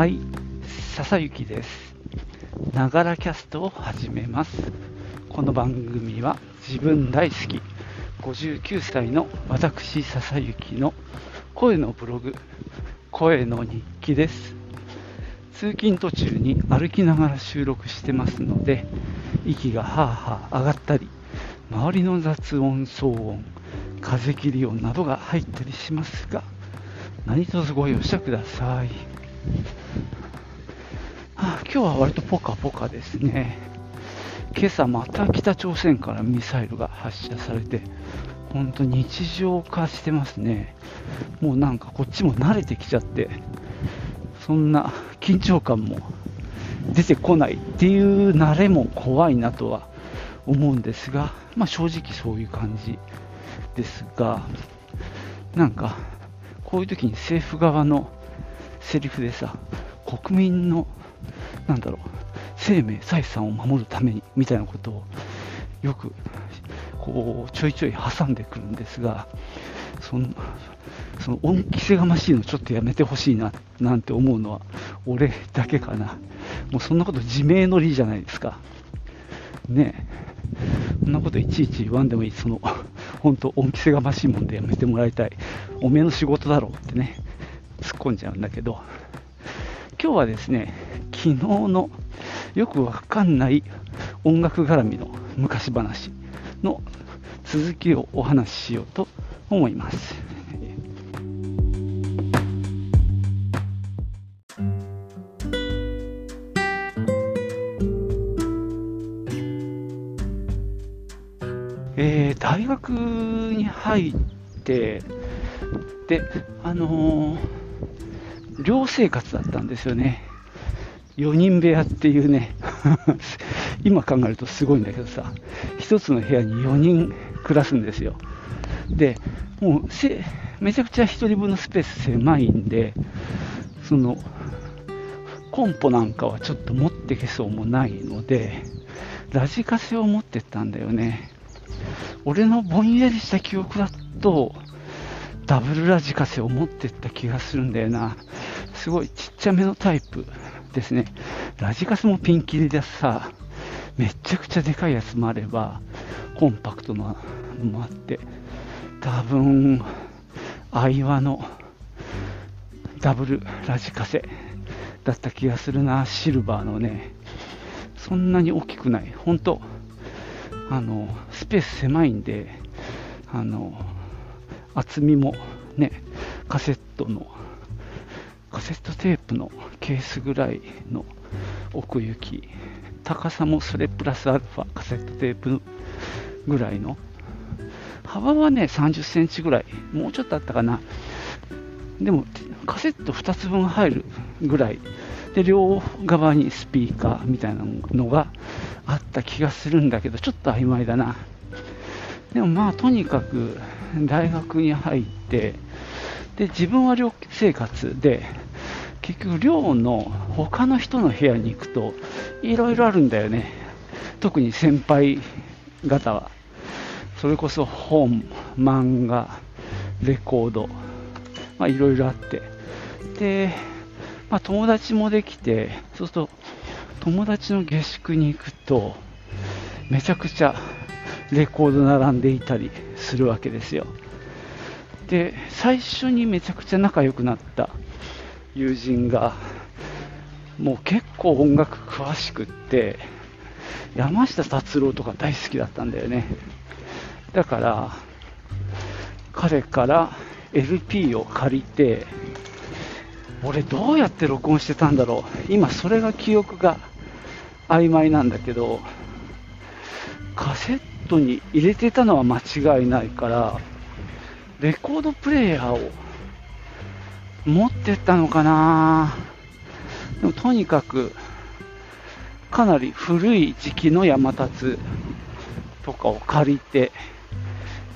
はい、笹雪です。ながらキャストを始めます。この番組は自分大好き59歳の私笹雪の声のブログ、声の日記です。通勤途中に歩きながら収録してますので、息がはあはあ上がったり、周りの雑音、騒音、風切り音などが入ったりしますが、何卒ご容赦ください。あ今日は割とポカポカですね。今朝また北朝鮮からミサイルが発射されて、本当日常化してますね。もうなんかこっちも慣れてきちゃって、そんな緊張感も出てこないっていう慣れも怖いなとは思うんですが、まあ、正直そういう感じですが、なんかこういう時に政府側のセリフでさ、国民のなんだろう生命、財産を守るためにみたいなことをよくこうちょいちょい挟んでくるんですが、そのその恩着せがましいのちょっとやめてほしいななんて思うのは俺だけかな。もうそんなこと自明の理じゃないですか。ねえ。そんなこといちいち言わんでもいい、その、本当、恩着せがましいもんでやめてもらいたい。おめえの仕事だろうってね、突っ込んじゃうんだけど、今日はですね、昨日のよくわかんない音楽絡みの昔話の続きをお話ししようと思います。えー大学に入って、で、あのー寮生活だったんですよね。4人部屋っていうね、今考えるとすごいんだけどさ、1つの部屋に4人暮らすんですよ。で、もうめちゃくちゃ1人分のスペース狭いんで、その、コンポなんかはちょっと持ってけそうもないので、ラジカセを持ってったんだよね。俺のぼんやりした記憶だと、ダブルラジカセを持ってった気がするんだよな。すごいちっちゃめのタイプですね。ラジカセもピンキリでさ、めちゃくちゃでかいやつもあれば、コンパクトなのもあって、多分、アイワのダブルラジカセだった気がするな、シルバーのね。そんなに大きくない。本当あの、スペース狭いんで、あの、厚みもね、カセットの、カセットテープのケースぐらいの奥行き、高さもそれプラスアルファ、カセットテープぐらいの、幅はね、30センチぐらい、もうちょっとあったかな。でも、カセット2つ分入るぐらい、で、両側にスピーカーみたいなのがあった気がするんだけど、ちょっと曖昧だな。でもまあ、とにかく大学に入って、で、自分は寮生活で、結局寮の他の人の部屋に行くと、いろいろあるんだよね。特に先輩方は。それこそ本、漫画、レコード、まいろいろあって。で、まあ友達もできて、そうすると友達の下宿に行くと、めちゃくちゃレコード並んでいたりするわけですよ。で、最初にめちゃくちゃ仲良くなった友人が、もう結構音楽詳しくって、山下達郎とか大好きだったんだよね。だから、彼から LP を借りて、俺どうやって録音してたんだろう。今それが記憶が曖昧なんだけど、カセットに入れてたのは間違いないから、レコードプレイヤーを持ってったのかなでもとにかく、かなり古い時期の山立とかを借りて、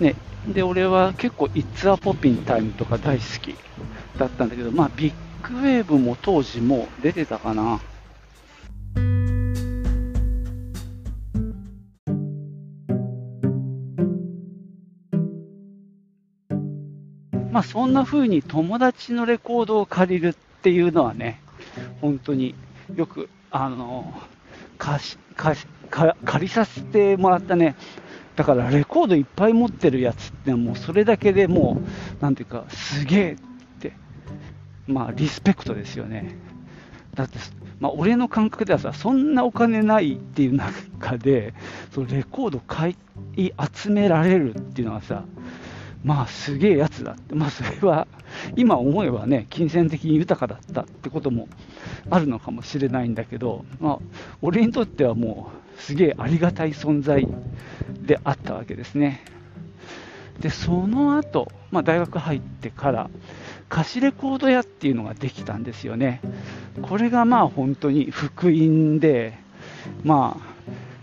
ね、で、俺は結構、イッツア・ポピンタイムとか大好きだったんだけど、まあ、ビッグウェーブも当時もう出てたかな。まあそんな風に友達のレコードを借りるっていうのはね、本当によくあの貸し貸し借りさせてもらったね、だからレコードいっぱい持ってるやつってもうそれだけでもう、なんていうか、すげえって、まあリスペクトですよね。だって、まあ、俺の感覚ではさ、そんなお金ないっていう中で、そのレコード買い集められるっていうのはさ、まあすげえやつだって、まあそれは今思えばね、金銭的に豊かだったってこともあるのかもしれないんだけど、まあ俺にとってはもうすげえありがたい存在であったわけですね。で、その後、まあ大学入ってから、貸しレコード屋っていうのができたんですよね。これがまあ本当に福音で、まあ、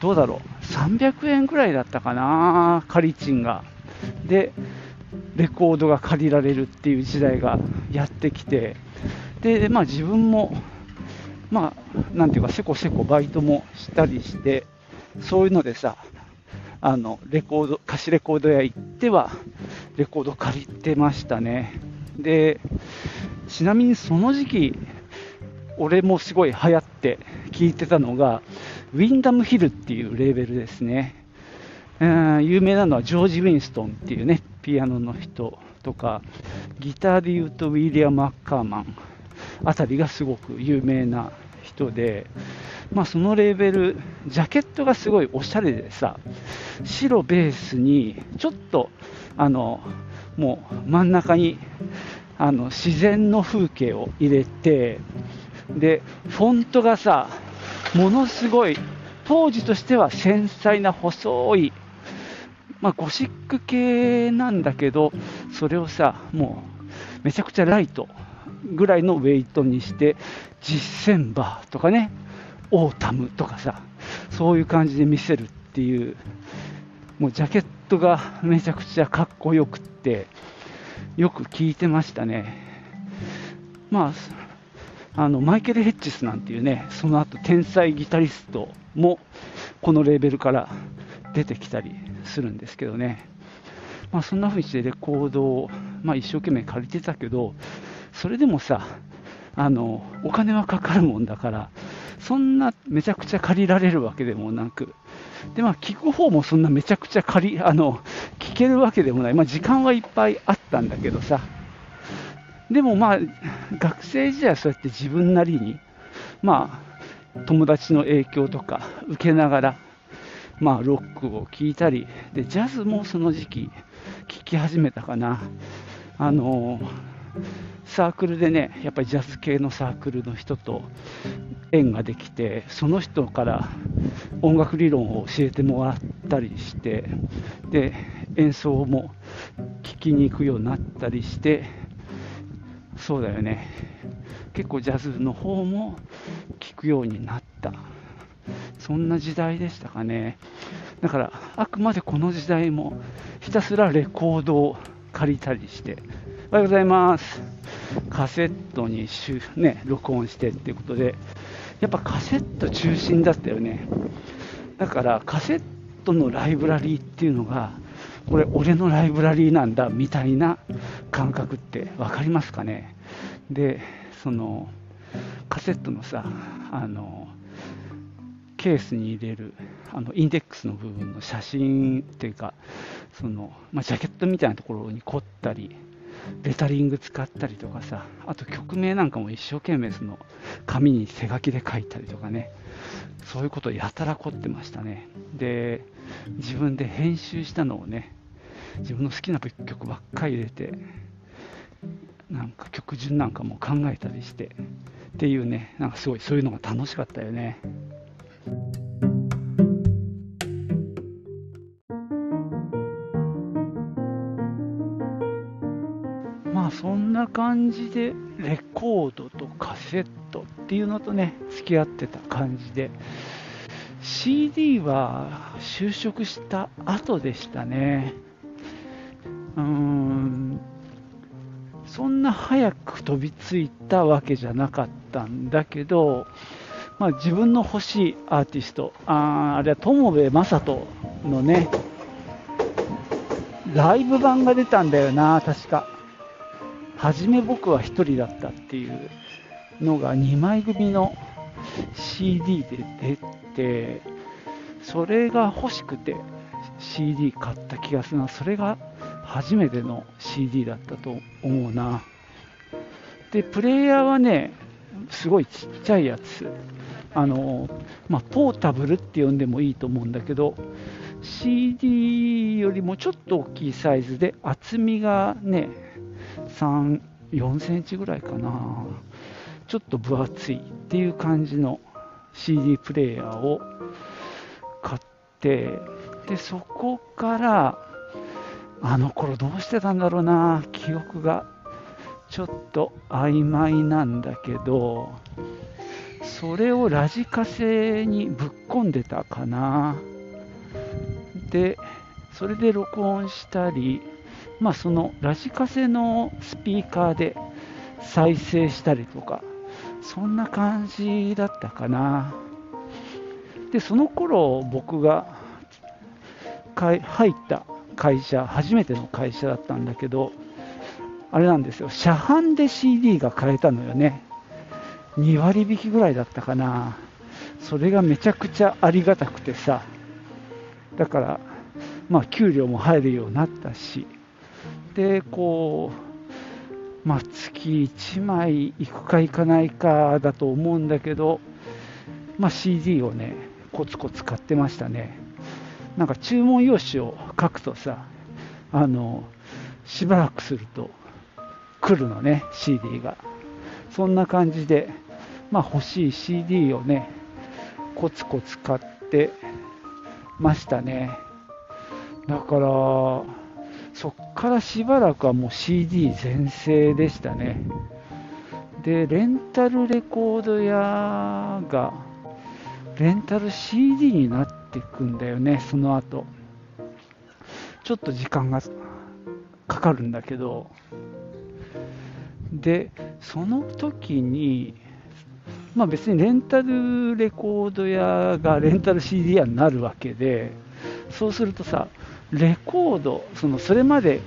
どうだろう、300円くらいだったかな、借り賃が。で、レコードが借りられるっていう時代がやってきて、で、まあ自分も、まあ、なんていうか、せこせこバイトもしたりして、そういうのでさ、あの、レコード、貸しレコード屋行っては、レコード借りてましたね。で、ちなみにその時期、俺もすごい流行って聞いてたのが、ウィンダムヒルっていうレーベルですね。有名なのはジョージ・ウィンストンっていうね、ピアノの人とか、ギターで言うとウィリアム・アッカーマンあたりがすごく有名な人で、まあ、そのレーベル、ジャケットがすごいおしゃれでさ、白ベースにちょっとあのもう真ん中にあの自然の風景を入れて、でフォントがさ、ものすごい当時としては繊細な細いまあ、ゴシック系なんだけど、それをさ、もうめちゃくちゃライトぐらいのウェイトにして、実践バーとかね、 Autumn とかさ、そういう感じで見せるっていう、もうジャケットがめちゃくちゃかっこよくって、よく聞いてましたね。まあ、あのマイケル・ヘッジスなんていうね、その後天才ギタリストもこのレーベルから出てきたりするんですけどね、まあ、そんな風にしてレコードを、まあ、一生懸命借りてたけど、それでもさ、あのお金はかかるもんだから、そんなめちゃくちゃ借りられるわけでもなく、でまあ、聞く方もそんなめちゃくちゃ借りあの聞けるわけでもない、まあ、時間はいっぱいあったんだけどさ、でもまあ、学生時代はそうやって自分なりに、まあ、友達の影響とか受けながら、まあ、ロックを聴いたりで、ジャズもその時期聴き始めたかな。あのサークルでね、やっぱりジャズ系のサークルの人と縁ができて、その人から音楽理論を教えてもらったりして、で演奏も聴きに行くようになったりして、そうだよね、結構ジャズの方も聴くようになった。そんな時代でしたかね。だから、あくまでこの時代もひたすらレコードを借りたりして、おはようございます。カセットにね、録音してっていうことで、やっぱカセット中心だったよね。だからカセットのライブラリーっていうのが、これ俺のライブラリーなんだみたいな感覚って分かりますかね。で、そのカセットのさ、あのケースに入れるあのインデックスの部分の写真っていうかその、まあ、ジャケットみたいなところに凝ったりレタリング使ったりとかさあと曲名なんかも一生懸命その紙に手書きで書いたりとかねそういうことをやたら凝ってましたね。で自分で編集したのをね自分の好きな曲ばっかり入れてなんか曲順なんかも考えたりしてっていうねなんかすごいそういうのが楽しかったよね。まあそんな感じでレコードとカセットっていうのとね付き合ってた感じで。CD は就職した後でしたね。うん。そんな早く飛びついたわけじゃなかったんだけどまあ、自分の欲しいアーティスト、ああれは友部正人のね、ライブ版が出たんだよな、確か。はじめ僕は1人だったっていうのが2枚組の CD で出て、それが欲しくて CD 買った気がするな。それが初めての CD だったと思うな。で、プレイヤーはね、すごいちっちゃいやつ。あの、まあ、ポータブルって呼んでもいいと思うんだけど、CD よりもちょっと大きいサイズで、厚みがね、3、4センチぐらいかな。ちょっと分厚いっていう感じの CD プレイヤーを買って、で、そこから、あの頃どうしてたんだろうな、記憶がちょっと曖昧なんだけど、それをラジカセにぶっ込んでたかな。で、それで録音したり、まあそのラジカセのスピーカーで再生したりとか、そんな感じだったかな。で、その頃僕が入った会社、初めての会社だったんだけど、あれなんですよ、車販で CD が買えたのよね。2割引きぐらいだったかな。それがめちゃくちゃありがたくてさ、だから、まあ、給料も入るようになったし、で、こう、まあ、月1枚行くか行かないかだと思うんだけど、まあ、CD をね、コツコツ買ってましたね。なんか注文用紙を書くとさ、あの、しばらくすると来るのね、CD が。そんな感じで、まあ欲しい CD をね、コツコツ買ってましたね。だから、そっからしばらくはもう CD 全盛でしたね。で、レンタルレコード屋が、レンタル CD になっていくんだよね、その後。ちょっと時間がかかるんだけど、で、その時に、まあ別にレンタルレコード屋がレンタル CD 屋になるわけで、そうするとさ、レコード、そのそれまで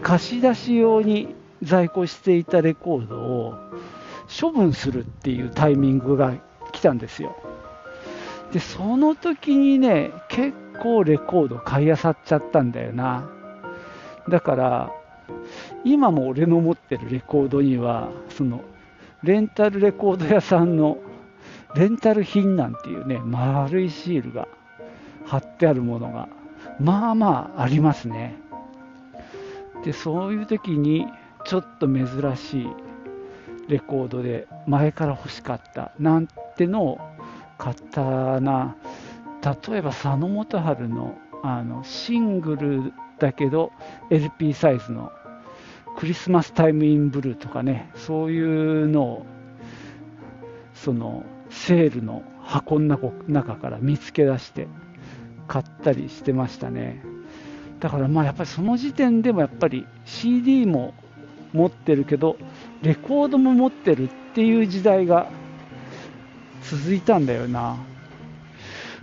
貸し出し用に在庫していたレコードを処分するっていうタイミングが来たんですよ。で、その時にね、結構レコード買い漁っちゃったんだよな。だから、今も俺の持ってるレコードには、その、レンタルレコード屋さんのレンタル品なんていうね、丸いシールが貼ってあるものが、まあまあありますね。で、そういう時に、ちょっと珍しいレコードで、前から欲しかったなんてのを買ったな。例えば、佐野元春のあのシングルだけど LP サイズのクリスマスタイムインブルーとかね、そういうのを、そのセールの箱の中から見つけ出して買ったりしてましたね。だからまあやっぱりその時点でもやっぱり CD も持ってるけど、レコードも持ってるっていう時代が続いたんだよな。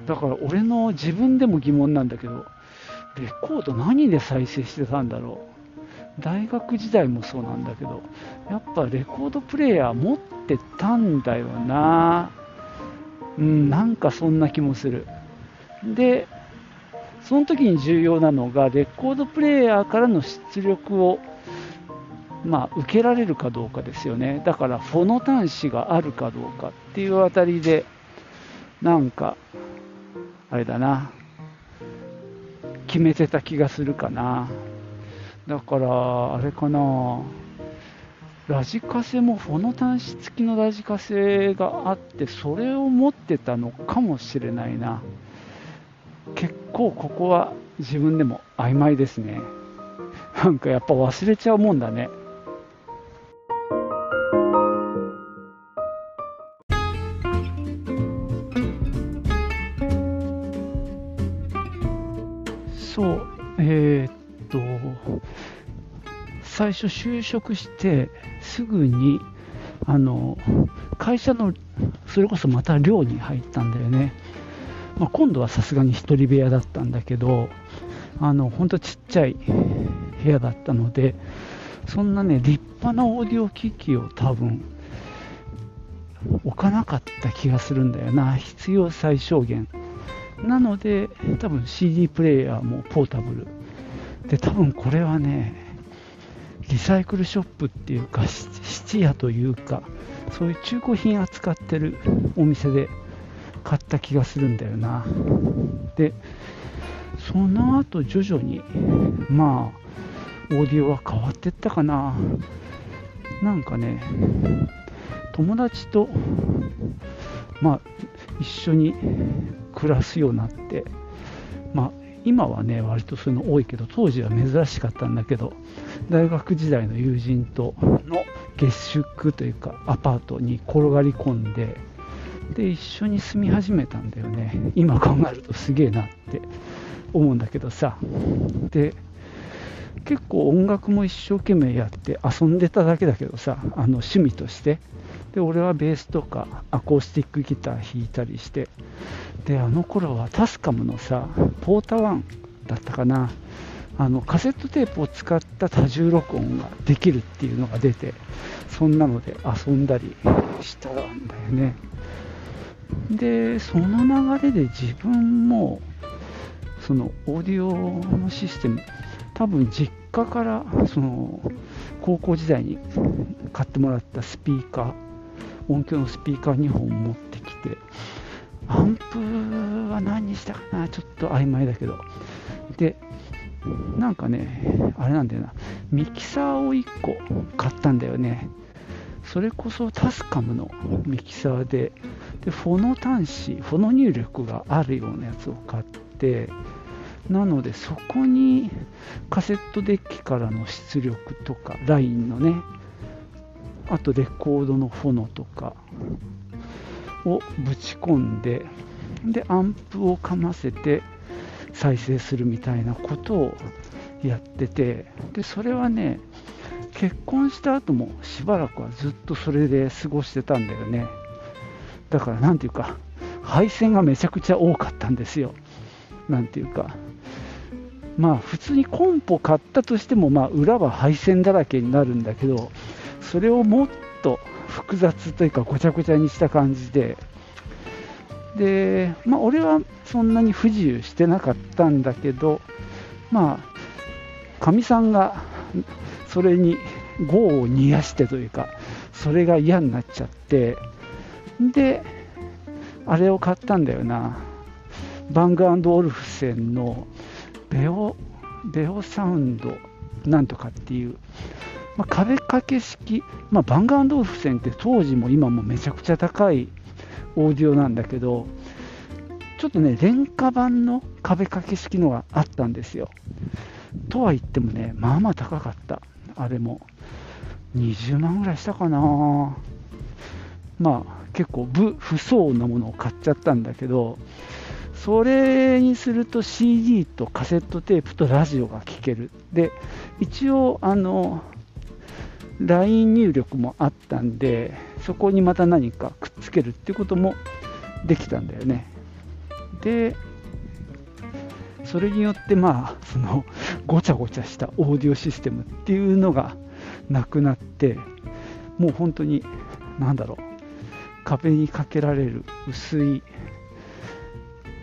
だから俺の自分でも疑問なんだけど、レコード何で再生してたんだろう大学時代もそうなんだけどやっぱレコードプレーヤー持ってたんだよなうんなんかそんな気もするでその時に重要なのがレコードプレーヤーからの出力をまあ、受けられるかどうかですよね。だから、フォノ端子があるかどうかっていうあたりで、なんか、あれだな、決めてた気がするかな。だから、あれかな。ラジカセもフォノ端子付きのラジカセがあって、それを持ってたのかもしれないな。結構ここは自分でも曖昧ですね。なんかやっぱ忘れちゃうもんだね。最初就職してすぐにあの会社のそれこそまた寮に入ったんだよね、まあ、今度はさすがに1人部屋だったんだけどあの本当ちっちゃい部屋だったのでそんなね立派なオーディオ機器を多分置かなかった気がするんだよな。必要最小限。なので多分 CD プレイヤーもポータブル。で多分これはねリサイクルショップっていうか質屋というかそういう中古品扱ってるお店で買った気がするんだよな。でその後徐々にまあオーディオは変わってったかな。なんかね友達とまあ一緒に暮らすようになってまあ今はね割とそういうの多いけど当時は珍しかったんだけど大学時代の友人との月宿というかアパートに転がり込んでで一緒に住み始めたんだよね。今考えるとすげえなって思うんだけどさ。で結構音楽も一生懸命やって遊んでただけだけどさあの趣味として。で俺はベースとかアコースティックギター弾いたりして。であの頃はタスカムのさポータワンだったかな。あのカセットテープを使った多重録音ができるっていうのが出てそんなので遊んだりしたんだよね。でその流れで自分もそのオーディオのシステム多分実家からその高校時代に買ってもらったスピーカー音響のスピーカー2本持ってきてアンプは何にしたかなちょっと曖昧だけど。でなんかねあれなんだよな。ミキサーを1個買ったんだよね。それこそタスカムのミキサーで。でフォノ端子フォノ入力があるようなやつを買って。なのでそこにカセットデッキからの出力とかラインのねあとレコードのフォノとかをぶち込んででアンプをかませて再生するみたいなことをやっててでそれはね結婚した後もしばらくはずっとそれで過ごしてたんだよね。だから何ていうか配線がめちゃくちゃ多かったんですよ。何ていうか。まあ普通にコンポ買ったとしてもまあ裏は配線だらけになるんだけどそれをもっと複雑というかごちゃごちゃにした感じででまあ俺はそんなに不自由してなかったんだけどまあかみさんがそれに業を煮やしてというかそれが嫌になっちゃってであれを買ったんだよな。バングオルフセンのベオベオサウンドなんとかっていう、まあ、壁掛け式、まあ、バングオルフセンって当時も今もめちゃくちゃ高いオーディオなんだけどちょっとね廉価版の壁掛け式のがあったんですよ。とは言ってもねまあまあ高かった。あれも。20万ぐらいしたかな。まあ結構不不相なものを買っちゃったんだけどそれにすると CD とカセットテープとラジオが聴ける。で一応あの LINE 入力もあったんでそこにまた何かくっつけるっていうこともできたんだよね。でそれによってまあそのごちゃごちゃしたオーディオシステムっていうのがなくなってもう本当に何だろう壁にかけられる薄い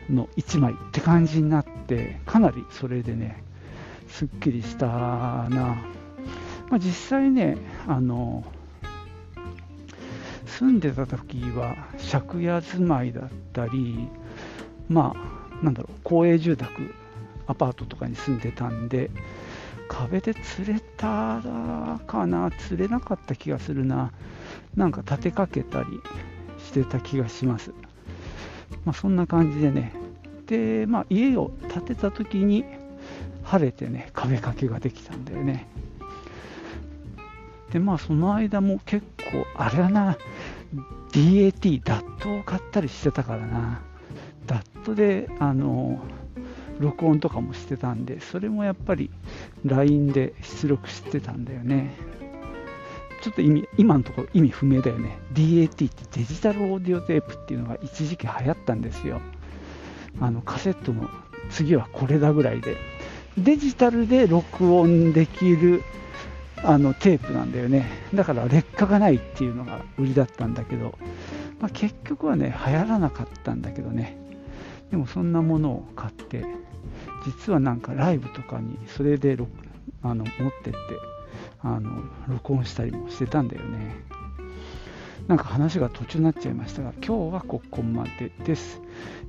の1枚って感じになってかなりそれでねすっきりしたな、まあ、実際ねあの住んでた時は借家住まいだったりまあなんだろう公営住宅アパートとかに住んでたんで壁で釣れたかな釣れなかった気がするななんか立てかけたりしてた気がします。まあ、そんな感じでね、で、まあ、家を建てた時に晴れてね、壁掛けができたんだよね。で、まあ、その間も結構、あれはな、DAT、ダットを買ったりしてたからな。ダットで、あの、録音とかもしてたんで、それもやっぱり LINE で出力してたんだよね。ちょっと意味今のところ意味不明だよね。DAT ってデジタルオーディオテープっていうのが一時期流行ったんですよ。あのカセットの次はこれだぐらいで。デジタルで録音できるあのテープなんだよね。だから劣化がないっていうのが売りだったんだけど、まあ、結局はね流行らなかったんだけどね。でもそんなものを買って実はなんかライブとかにそれであの持ってってあの録音したりもしてたんだよね。なんか話が途中になっちゃいましたが今日はここまでです。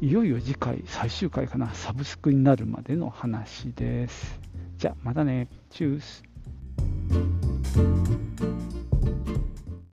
いよいよ次回最終回かな。サブスクになるまでの話です。じゃあまたね。チュース。thank you